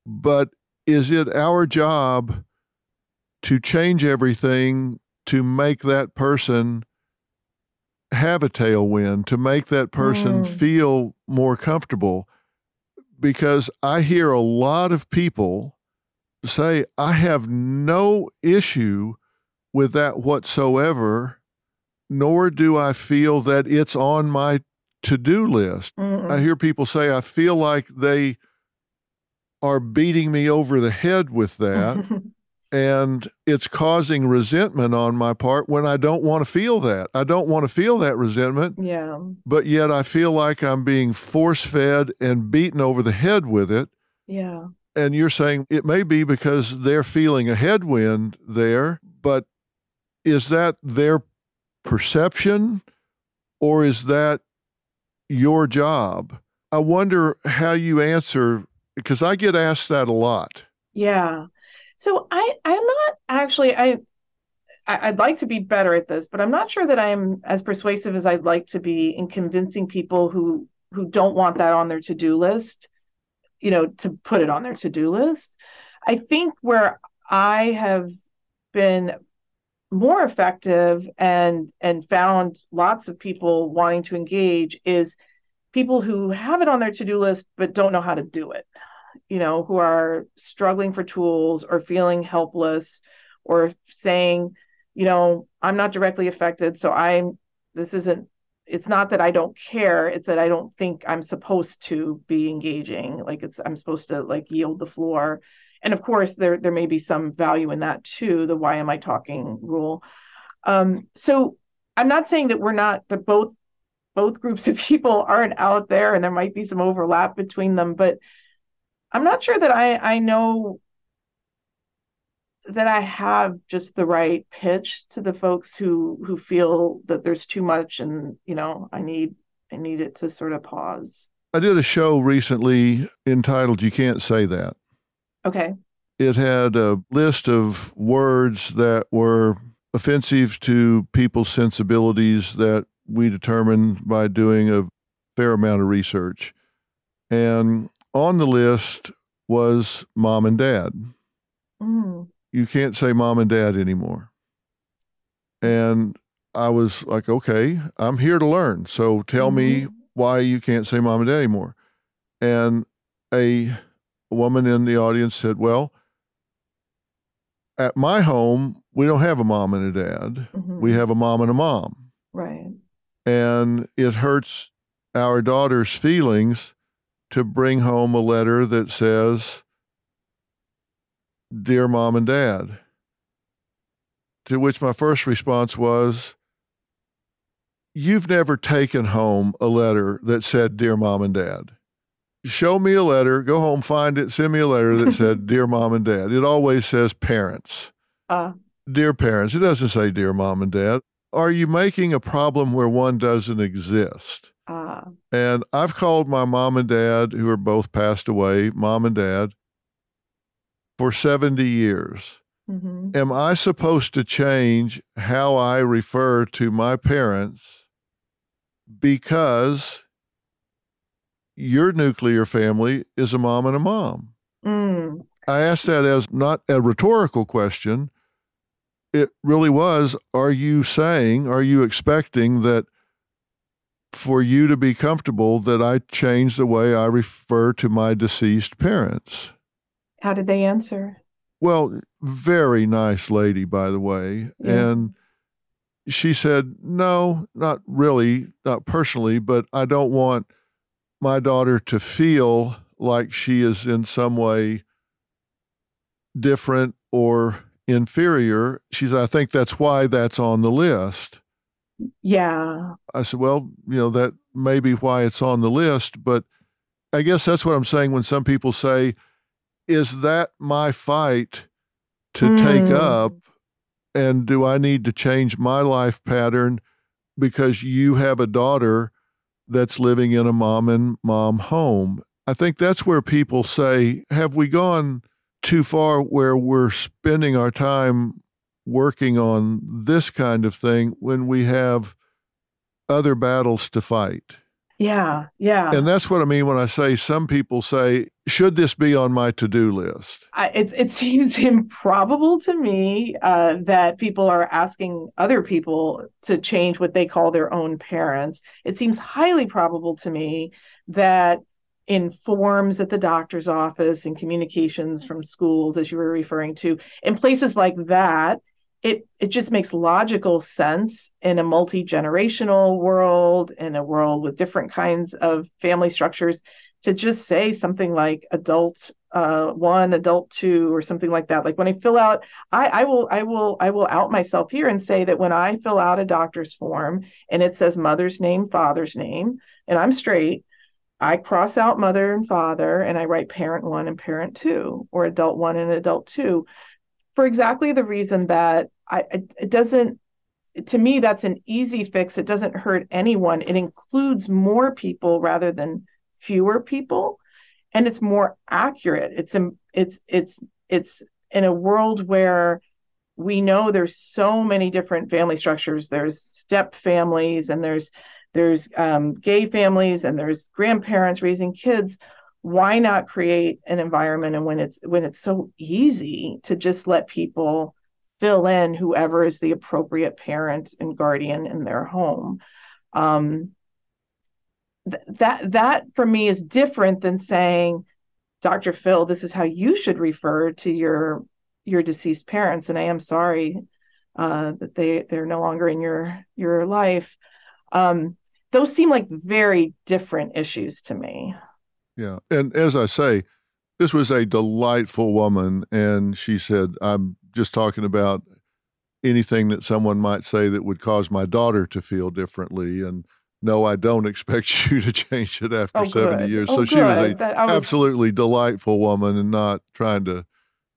But is it our job to change everything to make that person have a tailwind, to make that person mm. feel more comfortable? Because I hear a lot of people say, I have no issue with that whatsoever, nor do I feel that it's on my to do list. Mm-mm. I hear people say, I feel like they are beating me over the head with that. and it's causing resentment on my part when I don't want to feel that. I don't want to feel that resentment. Yeah. But yet I feel like I'm being force fed and beaten over the head with it. Yeah. And you're saying it may be because they're feeling a headwind there, but is that their perception or is that your job? I wonder how you answer because I get asked that a lot. Yeah. So I I'm not actually I I'd like to be better at this, but I'm not sure that I'm as persuasive as I'd like to be in convincing people who who don't want that on their to-do list, you know, to put it on their to-do list. I think where I have been more effective and and found lots of people wanting to engage is people who have it on their to-do list but don't know how to do it. You know who are struggling for tools or feeling helpless or saying you know i'm not directly affected so i'm this isn't it's not that i don't care it's that i don't think i'm supposed to be engaging like it's i'm supposed to like yield the floor and of course there there may be some value in that too the why am i talking rule. Um, so i'm not saying that we're not that both both groups of people aren't out there and there might be some overlap between them but i'm not sure that i i know that i have just the right pitch to the folks who who feel that there's too much and you know i need i need it to sort of pause. I did a show recently entitled you can't say that Okay. It had a list of words that were offensive to people's sensibilities that we determined by doing a fair amount of research. And on the list was mom and dad. Mm. You can't say mom and dad anymore. And I was like, okay, I'm here to learn. So tell mm-hmm. me why you can't say mom and dad anymore. And a a woman in the audience said, Well, at my home, we don't have a mom and a dad. Mm-hmm. We have a mom and a mom. Right. And it hurts our daughter's feelings to bring home a letter that says, Dear mom and dad. To which my first response was, You've never taken home a letter that said, Dear mom and dad. Show me a letter, go home, find it, send me a letter that said, Dear mom and dad. It always says parents. Uh, Dear parents. It doesn't say, Dear mom and dad. Are you making a problem where one doesn't exist? uh, And I've called my mom and dad, who are both passed away, mom and dad, for 70 years. mhm. Am I supposed to change how I refer to my parents because your nuclear family is a mom and a mom? Mm, I asked that as not a rhetorical question. It really was Are you saying, are you expecting that for you to be comfortable that I change the way I refer to my deceased parents? how did they answer? Well, very nice lady, by the way. Yeah. And she said, No, not really, not personally, but I don't want my daughter to feel like she is in some way different or inferior. She said, I think that's why that's on the list. Yeah. I said, Well, you know, that may be why it's on the list, but I guess that's what I'm saying when some people say, Is that my fight to take Mm. up? And do I need to change my life pattern because you have a daughter that's living in a mom and mom home? I think that's where people say, Have we gone too far where we're spending our time working on this kind of thing when we have other battles to fight? Yeah. Yeah. And that's what I mean when I say some people say, should this be on my to do list? I, it, it seems improbable to me uh, that people are asking other people to change what they call their own parents. It seems highly probable to me that in forms at the doctor's office and communications from schools, as you were referring to, in places like that, it it just makes logical sense in a multi-generational world, in a world with different kinds of family structures, to just say something like adult uh, one, adult two, or something like that. Like when I fill out, I, I will, I will, I will out myself here and say that when I fill out a doctor's form and it says mother's name, father's name, and I'm straight, I cross out mother and father and I write parent one and parent two, or adult one and adult two, for exactly the reason that I it, doesn't. To me, that's an easy fix. It doesn't hurt anyone. It includes more people rather than fewer people and it's more accurate it's in, it's it's it's in a world where we know there's so many different family structures there's step families and there's there's um, gay families and there's grandparents raising kids why not create an environment and when it's when it's so easy to just let people fill in whoever is the appropriate parent and guardian in their home? Um, th- that that for me is different than saying dr phil this is how you should refer to your your deceased parents and i am sorry uh, that they they're no longer in your your life. Um, those seem like very different issues to me Yeah. And as I say, this was a delightful woman. And she said, I'm just talking about anything that someone might say that would cause my daughter to feel differently. And no, I don't expect you to change it after oh 70 good years. oh, so she was good. a was- absolutely delightful woman and not trying to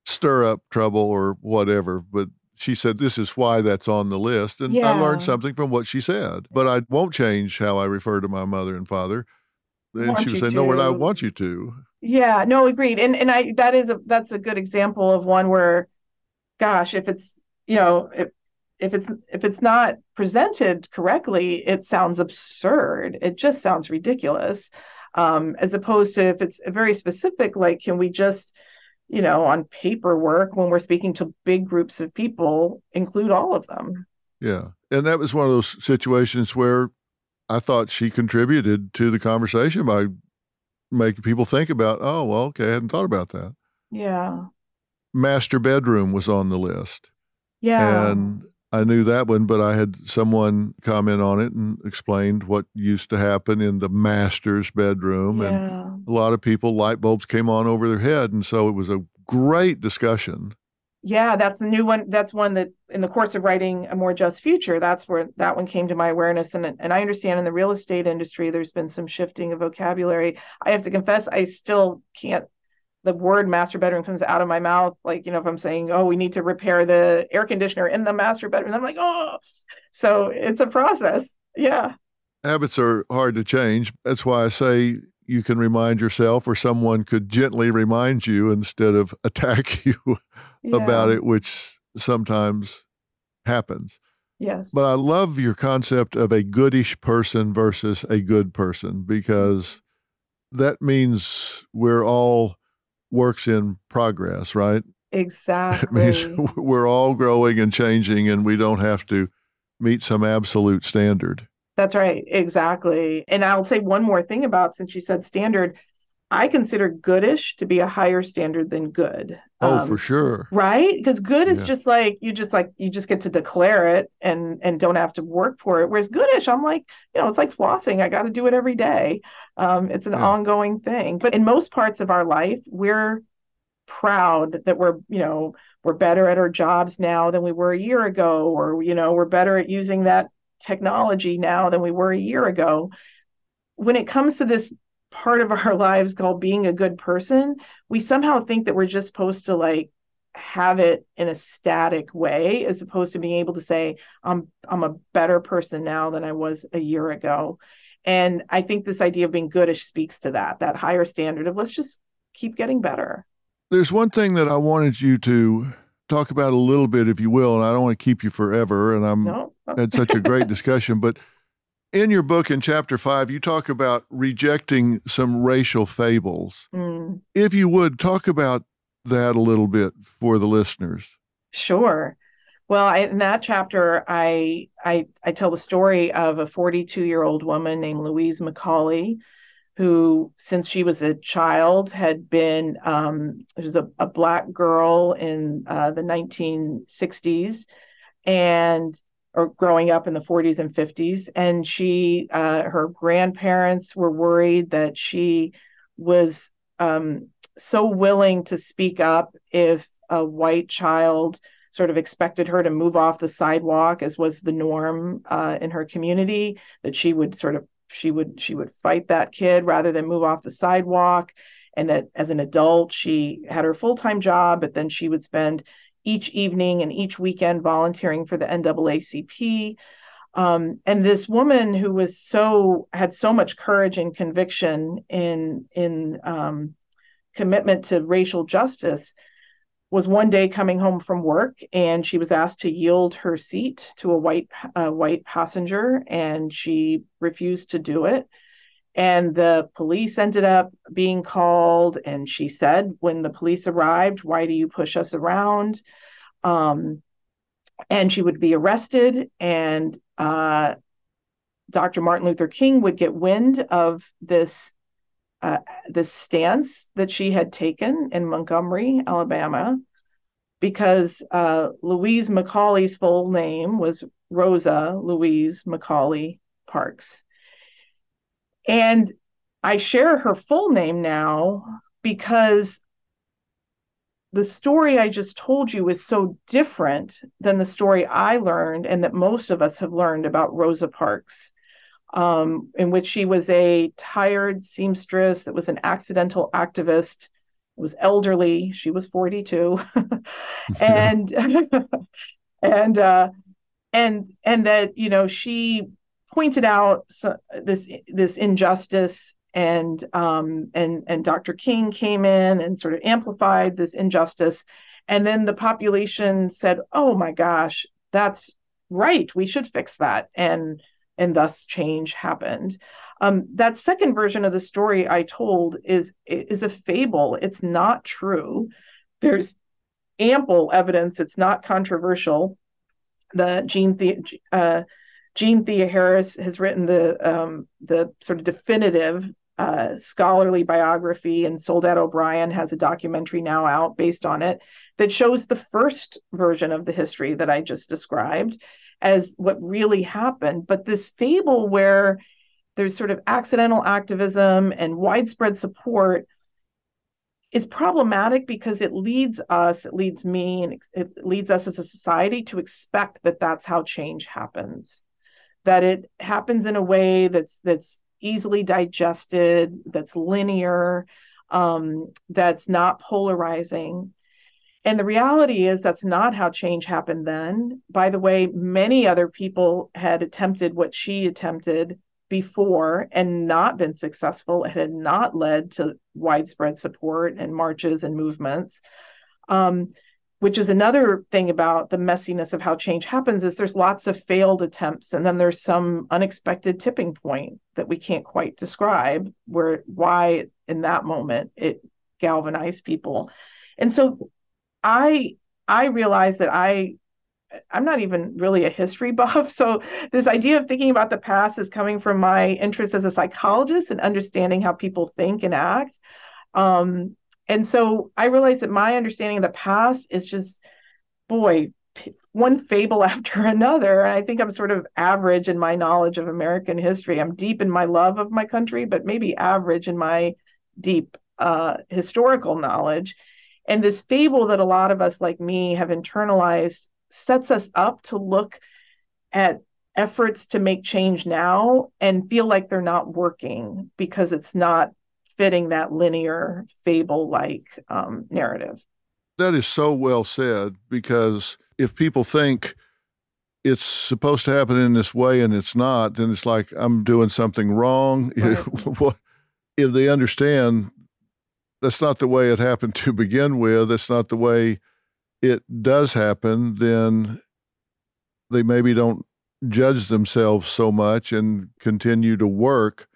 stir up trouble or whatever. But she said, This is why that's on the list. And I learned something from what she said. But I won't change how I refer to my mother and father. And she was you saying, No, what I to. want you to. Yeah, no, agreed. And and I that is a that's a good example of one where, gosh, if it's you know if if it's if it's not presented correctly, it sounds absurd. It just sounds ridiculous. Um, as opposed to if it's very specific, like can we just, you know, on paperwork when we're speaking to big groups of people, include all of them? Yeah. And that was one of those situations where I thought she contributed to the conversation by making people think about, oh, well, okay, I hadn't thought about that. Yeah, Master bedroom was on the list. yeah, And I knew that one, but I had someone comment on it and explained what used to happen in the master's bedroom. And a lot of people, light bulbs came on over their head. And so it was a great discussion. Yeah, that's a new one. That's one that in the course of writing a more just future, that's where that one came to my awareness. And and I understand in the real estate industry, there's been some shifting of vocabulary. I have to confess, I still can't. The word master bedroom comes out of my mouth, like you know, if I'm saying, "Oh, we need to repair the air conditioner in the master bedroom," I'm like, "Oh," so it's a process. Yeah. Habits are hard to change. That's why I say you can remind yourself, or someone could gently remind you instead of attack you yeah. about it, which sometimes happens. Yes. But I love your concept of a goodish person versus a good person because mm-hmm. that means we're all works in progress, right? Exactly. It means we're all growing and changing and we don't have to meet some absolute standard. That's right. Exactly. And I'll say one more thing about since you said standard, I consider goodish to be a higher standard than good. Oh, um, for sure. Right? Because good is yeah. just like you just like you just get to declare it and and don't have to work for it. Whereas goodish, I'm like, you know, it's like flossing. I got to do it every day. Um, it's an yeah. ongoing thing. But in most parts of our life, we're proud that we're, you know, we're better at our jobs now than we were a year ago, or you know, we're better at using that technology now than we were a year ago. When it comes to this part of our lives called being a good person, we somehow think that we're just supposed to like have it in a static way as opposed to being able to say I'm I'm a better person now than I was a year ago. And I think this idea of being goodish speaks to that, that higher standard of let's just keep getting better. There's one thing that I wanted you to talk about a little bit, if you will, and I don't want to keep you forever. And I'm no. had such a great discussion, but in your book in chapter five, you talk about rejecting some racial fables. Mm. If you would talk about that a little bit for the listeners. Sure. Well, I, in that chapter, I, I I tell the story of a 42 year old woman named Louise McCauley, who, since she was a child, had been um, was a, a black girl in uh, the 1960s, and or growing up in the 40s and 50s and she uh, her grandparents were worried that she was um, so willing to speak up if a white child sort of expected her to move off the sidewalk as was the norm uh, in her community that she would sort of she would she would fight that kid rather than move off the sidewalk and that as an adult she had her full-time job but then she would spend each evening and each weekend volunteering for the NAACP. Um, and this woman who was so had so much courage and conviction in in um, commitment to racial justice was one day coming home from work and she was asked to yield her seat to a white uh, white passenger and she refused to do it and the police ended up being called and she said when the police arrived why do you push us around? Um, and she would be arrested and uh, dr martin luther king would get wind of this uh, this stance that she had taken in montgomery alabama because uh, louise mccauley's full name was rosa louise mccauley parks and I share her full name now because the story I just told you is so different than the story I learned and that most of us have learned about Rosa Parks, um, in which she was a tired seamstress that was an accidental activist, was elderly. She was 42. and and uh, and and that you know she pointed out this this injustice and um, and and Dr. King came in and sort of amplified this injustice, and then the population said, "Oh my gosh, that's right. We should fix that," and and thus change happened. Um, that second version of the story I told is is a fable. It's not true. There's ample evidence. It's not controversial. The Jean the uh, Jeanne Theoharis has written the um, the sort of definitive uh, scholarly biography, and Soledad O'Brien has a documentary now out based on it that shows the first version of the history that I just described as what really happened. But this fable where there's sort of accidental activism and widespread support is problematic because it leads us, it leads me, and it leads us as a society to expect that that's how change happens, that it happens in a way that's that's easily digested, that's linear, um, that's not polarizing. And the reality is that's not how change happened then. By the way, many other people had attempted what she attempted before and not been successful. It had not led to widespread support and marches and movements. Um, which is another thing about the messiness of how change happens is there's lots of failed attempts and then there's some unexpected tipping point that we can't quite describe where why in that moment it galvanized people. And so i i realized that i i'm not even really a history buff. So this idea of thinking about the past is coming from my interest as a psychologist and understanding how people think and act. Um, and so I realized that my understanding of the past is just, boy, one fable after another. And I think I'm sort of average in my knowledge of American history. I'm deep in my love of my country, but maybe average in my deep uh, historical knowledge. And this fable that a lot of us, like me, have internalized sets us up to look at efforts to make change now and feel like they're not working because it's not fitting that linear fable like um, narrative. That is so well said because if people think it's supposed to happen in this way and it's not, then it's like I'm doing something wrong. Right. if they understand that's not the way it happened to begin with, that's not the way it does happen, then they maybe don't judge themselves so much and continue to work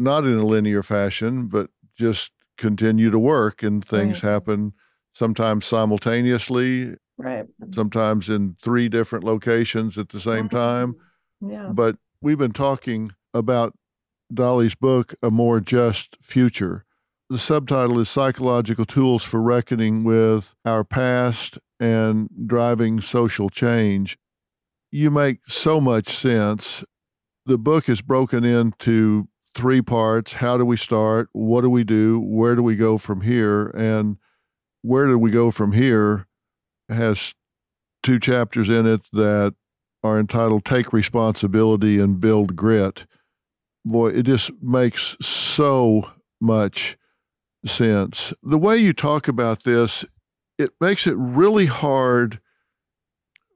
not in a linear fashion, but just continue to work and things right. happen sometimes simultaneously, right? Sometimes in three different locations at the same time. Yeah. But we've been talking about Dolly's book, A More Just Future. The subtitle is Psychological Tools for Reckoning with Our Past and Driving Social Change. You make so much sense. The book is broken into three parts. How do we start? What do we do? Where do we go from here? And where do we go from here has two chapters in it that are entitled Take Responsibility and Build Grit. Boy, it just makes so much sense. The way you talk about this, it makes it really hard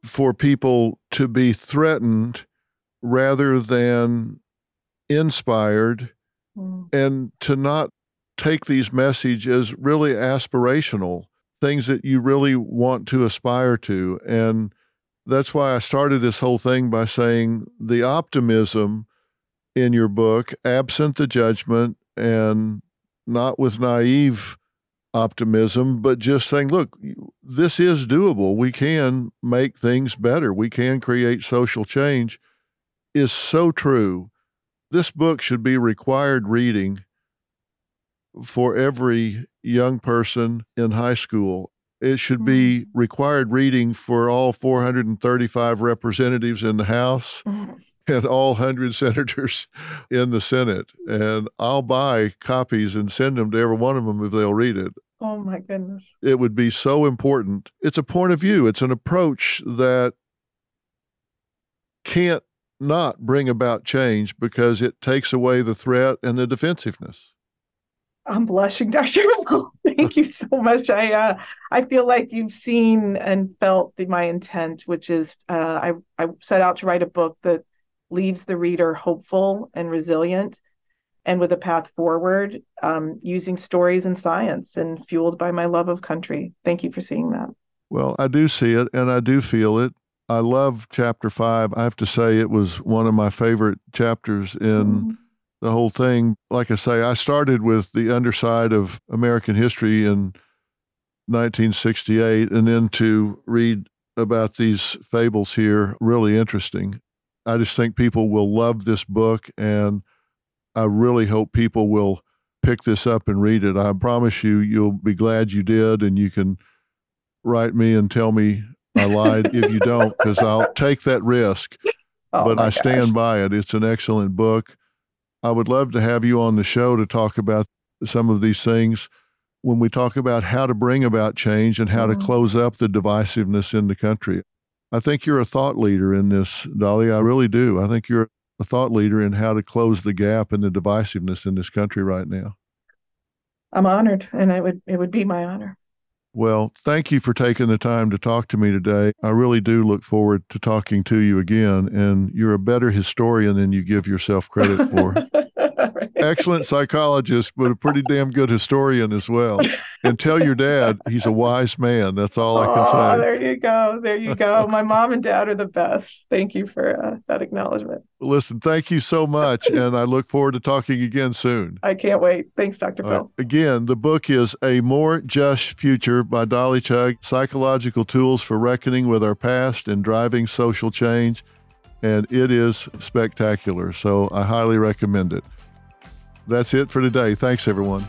for people to be threatened rather than inspired mm. and to not take these messages really aspirational things that you really want to aspire to. And that's why I started this whole thing by saying the optimism in your book absent the judgment and not with naive optimism but just saying look this is doable. We can make things better. We can create social change is so true this book should be required reading for every young person in high school. It should be mm-hmm. required reading for all 435 representatives in the House mm-hmm. and all 100 senators in the Senate. And I'll buy copies and send them to every one of them if they'll read it. Oh my goodness. It would be so important. It's a point of view, it's an approach that can't not bring about change because it takes away the threat and the defensiveness. I'm blushing, Dr. Thank you so much. I uh, I feel like you've seen and felt the, my intent, which is uh, I I set out to write a book that leaves the reader hopeful and resilient, and with a path forward, um, using stories and science, and fueled by my love of country. Thank you for seeing that. Well, I do see it, and I do feel it, I love chapter five. I have to say it was one of my favorite chapters in mm-hmm. the whole thing. Like I say, I started with the underside of American history in 1968, and then to read about these fables here, really interesting. I just think people will love this book, and I really hope people will pick this up and read it. I promise you, you'll be glad you did, and you can write me and tell me I lied if you don't, because I'll take that risk. Oh, but I stand by it. It's an excellent book. I would love to have you on the show to talk about some of these things. when we talk about how to bring about change and how mm-hmm. to close up the divisiveness in the country. I think you're a thought leader in this, Dolly. I really do. I think you're a thought leader in how to close the gap in the divisiveness in this country right now. I'm honored, and it would it would be my honor. Well, thank you for taking the time to talk to me today. I really do look forward to talking to you again, and you're a better historian than you give yourself credit for. excellent psychologist, but a pretty damn good historian as well. And tell your dad he's a wise man. That's all I can say. There you go. There you go. My mom and dad are the best. Thank you for uh, that acknowledgement. Listen, thank you so much. and I look forward to talking again soon. I can't wait. Thanks, Dr. Phil. Again, the book is A More Just Future by Dolly Chugh Psychological Tools for Reckoning with Our Past and Driving Social Change. And it is spectacular. So I highly recommend it. That's it for today. Thanks, everyone.